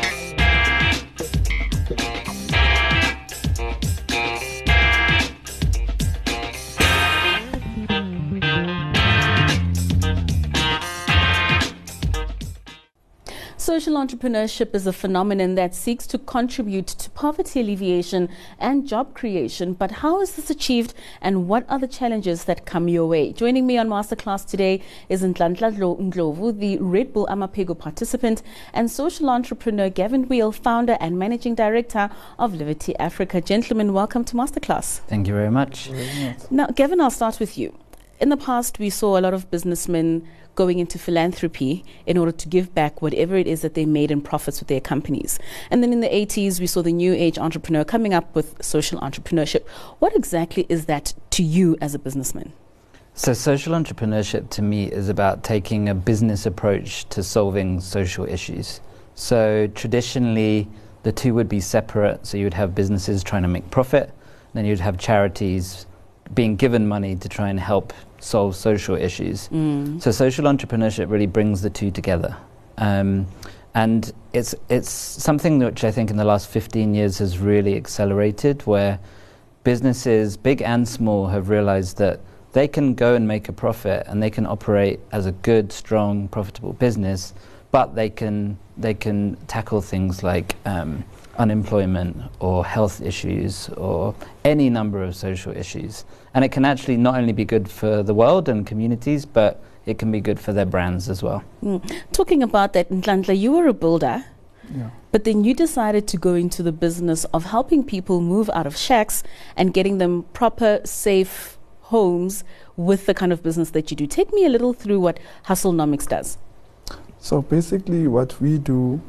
Bye. Social entrepreneurship is a phenomenon that seeks to contribute to poverty alleviation and job creation. But how is this achieved and what are the challenges that come your way? Joining me on Masterclass today is Nhlanhla Ndlovu, the Red Bull Amaphiko participant, and social entrepreneur Gavin Weale, founder and managing director of Livity Africa. Gentlemen, welcome to Masterclass. Thank you. Very much. Now, Gavin, I'll start with you. In the past, we saw a lot of businessmen going into philanthropy in order to give back whatever it is that they made in profits with their companies. And then in the 80s, we saw the new age entrepreneur coming up with social entrepreneurship. What exactly is that to you as a businessman? So, social entrepreneurship to me is about taking a business approach to solving social issues. So, traditionally, the two would be separate. So, you would have businesses trying to make profit, then you'd have charities being given money to try and help solve social issues. Mm. So social entrepreneurship really brings the two together. Um, and it's, it's something which I think in the last 15 years has really accelerated, where businesses, big and small, have realized that they can go and make a profit and they can operate as a good, strong, profitable business, but they can, they can tackle things like um, unemployment or health issues or any number of social issues. And it can actually not only be good for the world and communities, but it can be good for their brands as well. Mm. Talking about that, Nhlanhla, you were a builder. Yeah. But then you decided to go into the business of helping people move out of shacks and getting them proper, safe homes with the kind of business that you do. Take me a little through what Hustlenomics does. So basically, what we do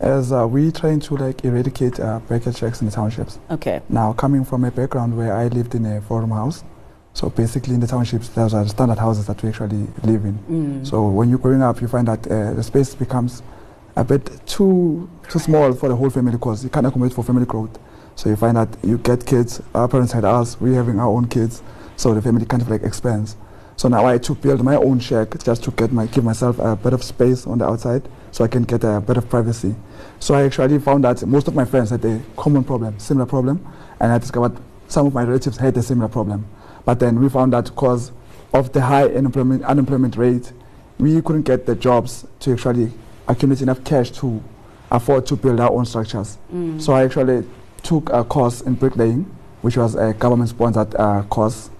is uh, we trying to like eradicate uh, bracket shacks in the townships. Okay. Now, coming from a background where I lived in a forum house, so basically in the townships, those are standard houses that we actually live in. Mm. So when you're growing up, you find that uh, the space becomes a bit too too small for the whole family because you can't accommodate for family growth. So you find that you get kids. Our parents had us. We're having our own kids, so the family kind of like expands. So now I had to build my own shack just to get my give myself a bit of space on the outside, so I can get a bit of privacy. So I actually found that most of my friends had a common problem, similar problem, and I discovered some of my relatives had a similar problem. But then we found that because of the high unemployment, unemployment rate, we couldn't get the jobs to actually accumulate enough cash to afford to build our own structures. Mm. So I actually took a course in bricklaying, which was a government-sponsored uh, course.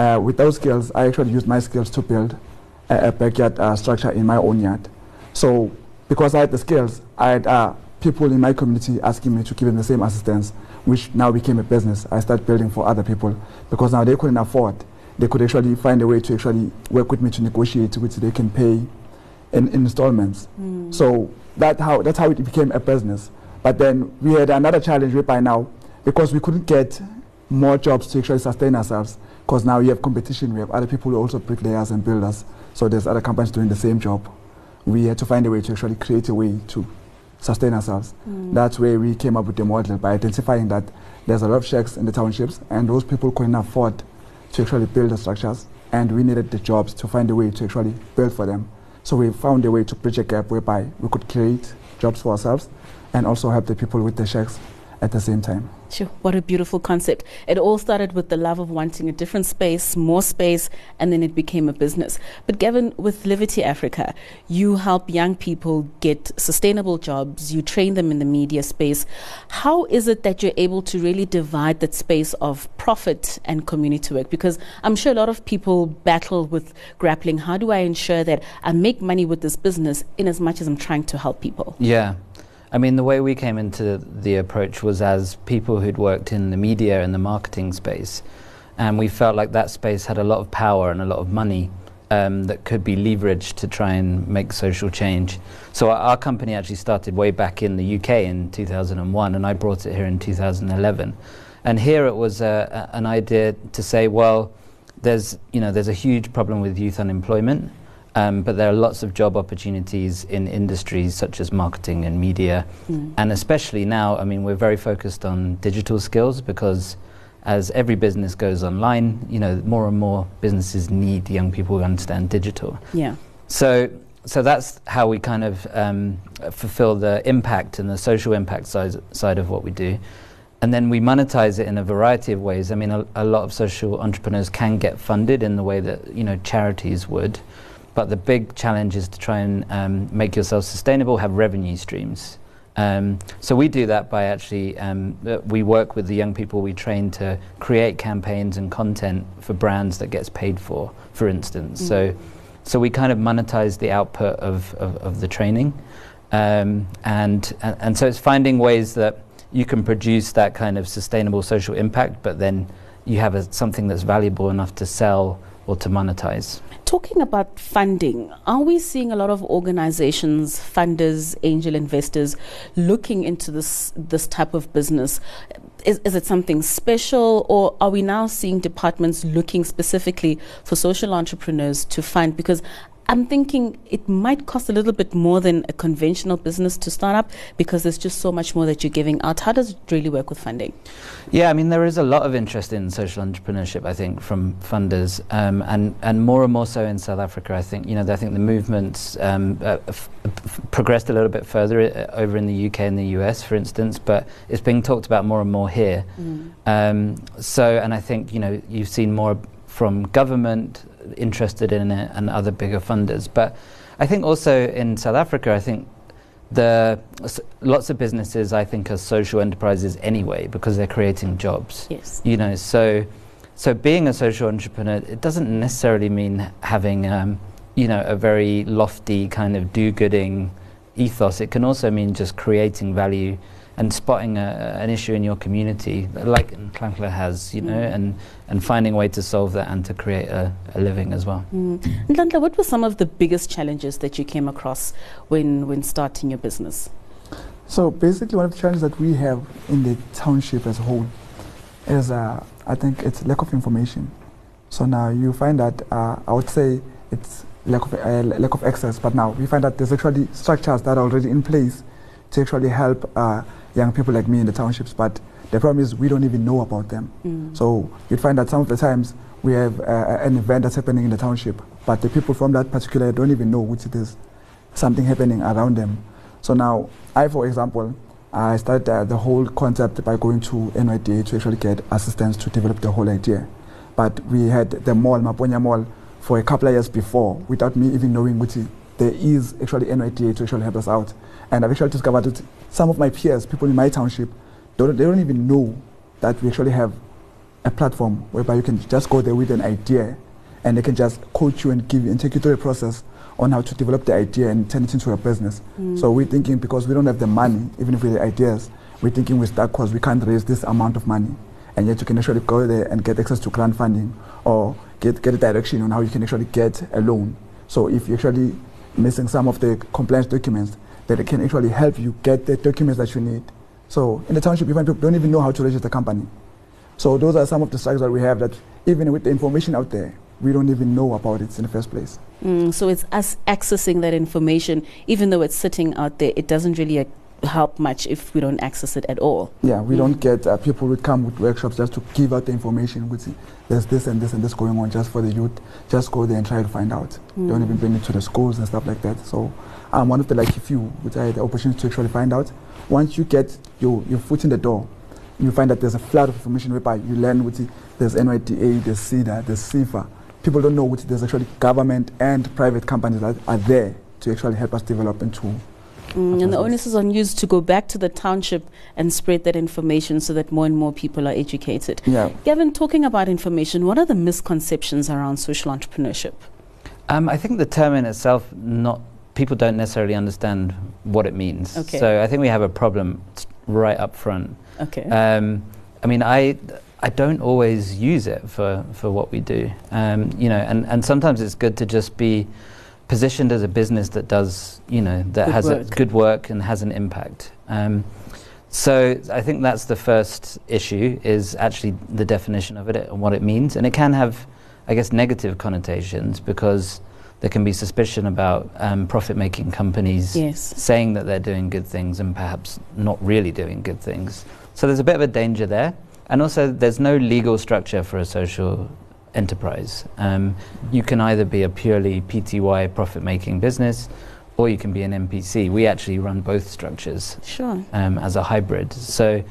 Uh, with those skills, I actually used my skills to build a, a backyard uh, structure in my own yard. So because I had the skills, I had uh, people in my community asking me to give them the same assistance, which now became a business. I started building for other people because now they couldn't afford. They could actually find a way to actually work with me to negotiate, which they can pay in, in installments. Mm. So that how that's how it became a business. But then we had another challenge right by now because we couldn't get more jobs to actually sustain ourselves. Because now we have competition, we have other people who are also bricklayers and builders. So there's other companies doing the same job. We had to find a way to actually create a way to sustain ourselves. Mm. That's where we came up with the model by identifying that there's a lot of shacks in the townships and those people couldn't afford to actually build the structures and we needed the jobs to find a way to actually build for them. So we found a way to bridge a gap whereby we could create jobs for ourselves and also help the people with the shacks at the same time. Sure, what a beautiful concept. It all started with the love of wanting a different space, more space, and then it became a business. But Gavin, with Livity Africa, you help young people get sustainable jobs, you train them in the media space. How is it that you're able to really divide that space of profit and community work? Because I'm sure a lot of people battle with grappling how do I ensure that I make money with this business in as much as I'm trying to help people? Yeah. I mean, the way we came into the approach was as people who'd worked in the media and the marketing space. And we felt like that space had a lot of power and a lot of money um, that could be leveraged to try and make social change. So our, our company actually started way back in the UK in 2001, and I brought it here in 2011. And here it was uh, a, an idea to say, well, there's, you know, there's a huge problem with youth unemployment. Um, but there are lots of job opportunities in industries such as marketing and media. Mm. And especially now, I mean, we're very focused on digital skills because as every business goes online, you know, more and more businesses need young people who understand digital. Yeah. So so that's how we kind of um, fulfill the impact and the social impact side, side of what we do. And then we monetize it in a variety of ways. I mean, a, a lot of social entrepreneurs can get funded in the way that you know charities would, but the big challenge is to try and um, make yourself sustainable, have revenue streams. Um, so we do that by actually um, uh, we work with the young people we train to create campaigns and content for brands that gets paid for, for instance. Mm. So so we kind of monetize the output of, of, of the training. Um, and, and, and so it's finding ways that you can produce that kind of sustainable social impact, but then you have a, something that's valuable enough to sell or to monetize. Talking about funding, are we seeing a lot of organizations, funders, angel investors looking into this this type of business? Is, is it something special, or are we now seeing departments looking specifically for social entrepreneurs to fund? Because I'm thinking it might cost a little bit more than a conventional business to start up because there's just so much more that you're giving out. How does it really work with funding? Yeah, I mean, there is a lot of interest in social entrepreneurship, I think, from funders, um, and, and more and more so in South Africa. I think, you know, I think the movement's um, uh, f- f- progressed a little bit further uh, over in the UK and the US, for instance, but it's being talked about more and more here. Mm. Um, so, and I think, you know, you've seen more from government interested in it and other bigger funders. But I think also in South Africa, I think the lots of businesses I think are social enterprises anyway because they're creating jobs. Yes. You know, so so being a social entrepreneur it doesn't necessarily mean having um, you know a very lofty kind of do-gooding ethos. It can also mean just creating value and spotting a, an issue in your community, like Nhlanhla has, you know, mm. and, and finding a way to solve that and to create a, a living as well. Mm. what were some of the biggest challenges that you came across when, when starting your business? So basically, one of the challenges that we have in the township as a whole is, uh, I think, it's lack of information. So now you find that uh, I would say it's lack of uh, lack of access, but now we find that there's actually structures that are already in place to actually help uh, young people like me in the townships, but the problem is we don't even know about them. Mm. So you'd find that some of the times we have uh, an event that's happening in the township, but the people from that particular don't even know which it is something happening around them. So now, I, for example, I started uh, the whole concept by going to NYDA to actually get assistance to develop the whole idea. But we had the mall, Maponya Mall, for a couple of years before without me even knowing which there is actually NYDA to actually help us out. And I've actually discovered that some of my peers, people in my township, don't, they don't even know that we actually have a platform whereby you can just go there with an idea and they can just coach you and give you and take you through a process on how to develop the idea and turn it into a business. Mm. So we're thinking because we don't have the money, even if we have the ideas, we're thinking with that cause we can't raise this amount of money. And yet you can actually go there and get access to grant funding or get, get a direction on how you can actually get a loan. So if you're actually missing some of the compliance documents, that can actually help you get the documents that you need. So in the township, even people don't even know how to register the company. So those are some of the struggles that we have that even with the information out there, we don't even know about it in the first place. Mm, so it's us accessing that information, even though it's sitting out there, it doesn't really help much if we don't access it at all. Yeah, we mm. don't get uh, people who come with workshops just to give out the information. With there's this and this and this going on just for the youth. Just go there and try to find out. Mm. Don't even bring it to the schools and stuff like that. So I'm one of the lucky few which I had the opportunity to actually find out. Once you get your, your foot in the door, you find that there's a flood of information whereby you learn which there's NYDA, there's SEDA, there's SEFA. People don't know which there's actually government and private companies that are there to actually help us develop into Mm, and the onus is on you to go back to the township and spread that information so that more and more people are educated. Yeah. Gavin, talking about information, what are the misconceptions around social entrepreneurship? Um, I think the term in itself not people don't necessarily understand what it means. Okay. So I think we have a problem right up front. Okay. Um, I mean, I I don't always use it for, for what we do. Um, you know, and, and sometimes it's good to just be positioned as a business that does, you know, that good has work. a good work and has an impact. Um, so I think that's the first issue is actually the definition of it and what it means, and it can have, I guess, negative connotations because there can be suspicion about um, profit making companies yes. saying that they're doing good things and perhaps not really doing good things. So there's a bit of a danger there. And also, there's no legal structure for a social enterprise. Um, you can either be a purely PTY profit making business or you can be an NPC. We actually run both structures Sure. um, as a hybrid. So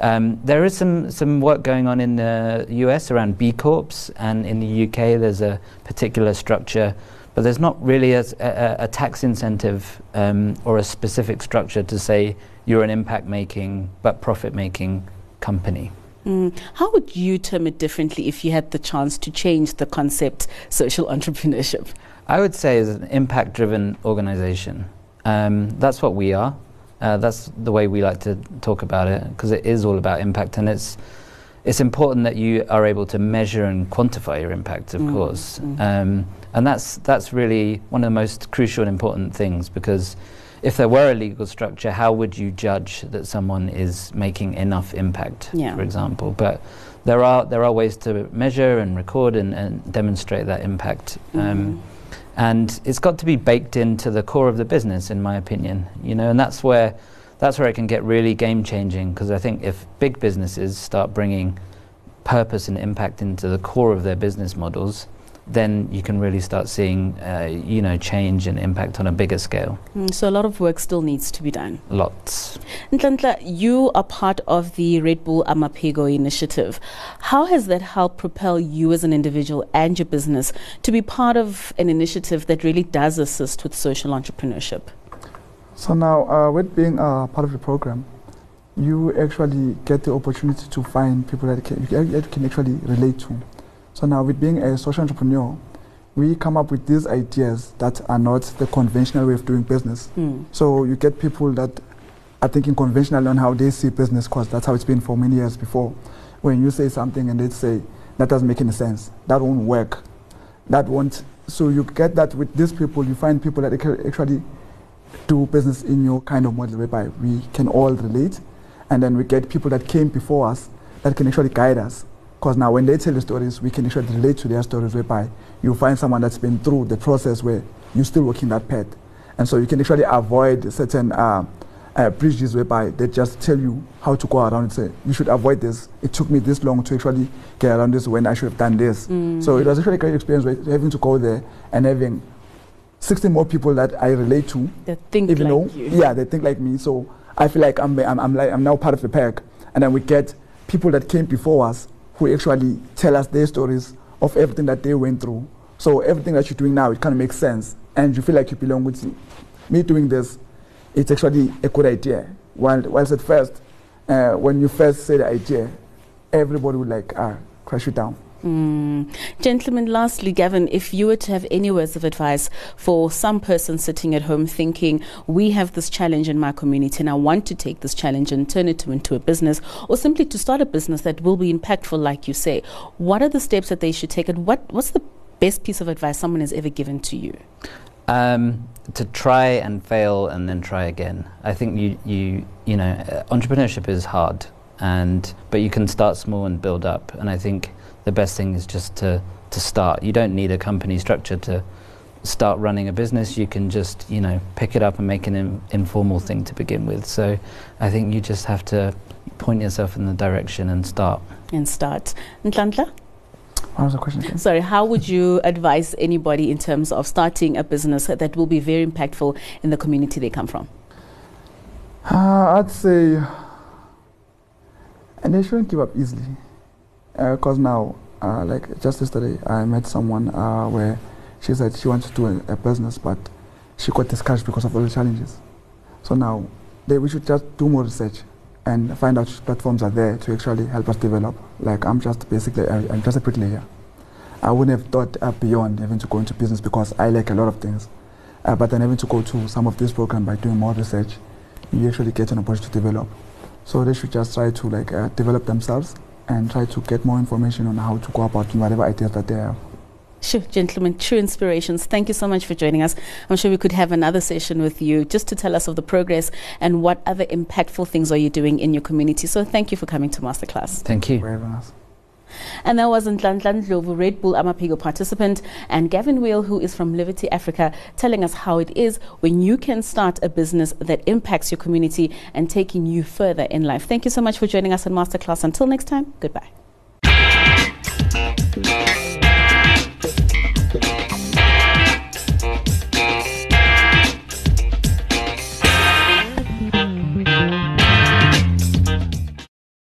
um, there is some, some work going on in the US around B Corps, and in the UK there's a particular structure, but there's not really a tax incentive um, or a specific structure to say you're an impact making but profit making company. Mm. How would you term it differently if you had the chance to change the concept social entrepreneurship? I would say as an impact driven organization. Um, that's what we are. Uh, that's the way we like to talk about it because it is all about impact and it's it's important that you are able to measure and quantify your impact, of Mm, course. mm. Um, and that's that's really one of the most crucial and important things because if there were a legal structure, how would you judge that someone is making enough impact, Yeah. for example? But there are there are ways to measure and record and, and demonstrate that impact. Um, Mhm. and it's got to be baked into the core of the business in my opinion you know and that's where that's where it can get really game changing because i think if big businesses start bringing purpose and impact into the core of their business models then you can really start seeing uh, you know change and impact on a bigger scale Mm, so a lot of work still needs to be done. lots Nhlanhla, you are part of the Red Bull Amaphiko initiative. How has that helped propel you as an individual and your business to be part of an initiative that really does assist with social entrepreneurship? So now, uh, with being uh, part of the program, you actually get the opportunity to find people that can, you can you can actually relate to. So now, with being a social entrepreneur, we come up with these ideas that are not the conventional way of doing business. Mm. So you get people that are thinking conventionally on how they see business, because that's how it's been for many years before. When you say something and they say that doesn't make any sense, that won't work, that won't. So you get that with these people, you find people that ac- actually do business in your kind of model, whereby we can all relate, and then we get people that came before us that can actually guide us. Because now, when they tell the stories, we can actually relate to their stories, whereby you find someone that's been through the process where you're still walking that path. And so you can actually avoid certain uh, uh, bridges whereby they just tell you how to go around and say, you should avoid this. It took me this long to actually get around this when I should have done this. Mm. So it was actually a great experience with having to go there and having 60 more people that I relate to, That think even like though, you. yeah, they think like me. So I feel like I'm, I'm, I'm, like, I'm now part of the pack. And then we get people that came before us who actually tell us their stories of everything that they went through. So everything that you're doing now, it kind of makes sense. And you feel like you belong with me doing this. It's actually a good idea. While, whilst at first, uh, when you first say the idea, everybody would like ah, crash you down. Mm. Gentlemen, lastly, Gavin, if you were to have any words of advice for some person sitting at home thinking, we have this challenge in my community and I want to take this challenge and turn it to, into a business, or simply to start a business that will be impactful, like you say, what are the steps that they should take and what, what's the best piece of advice someone has ever given to you? Um, to try and fail and then try again. I think you you you know entrepreneurship is hard, and but you can start small and build up. And I think the best thing is just to to start. You don't need a company structure to start running a business. You can just you know pick it up and make an in, informal thing to begin with. So I think you just have to point yourself in the direction and start. And start. Nhlanhla? What was the question again? Sorry, how would you advise anybody in terms of starting a business that will be very impactful in the community they come from? Uh, I'd say, and they shouldn't give up easily, because now, uh, like just yesterday, I met someone uh, where she said she wants to do a, a business, but she got discouraged because of all the challenges. So now, they, we should just do more research and find out which platforms are there to actually help us develop. Like I'm just basically, I'm just a bricklayer. I wouldn't have thought uh, beyond having to go into business because I like a lot of things. Uh, but then having to go to some of these programs by doing more research, you actually get an opportunity to develop. So they should just try to like uh, develop themselves and try to get more information on how to go about whatever ideas that they have. Sure, gentlemen, true inspirations. Thank you so much for joining us. I'm sure we could have another session with you just to tell us of the progress and what other impactful things are you doing in your community. So thank you for coming to Masterclass. Thank you. Very nice. And that was Nhlanhla Ndlovu, Red Bull Amaphiko participant, and Gavin Weale, who is from Livity Africa, telling us how it is when you can start a business that impacts your community and taking you further in life. Thank you so much for joining us on Masterclass. Until next time, goodbye.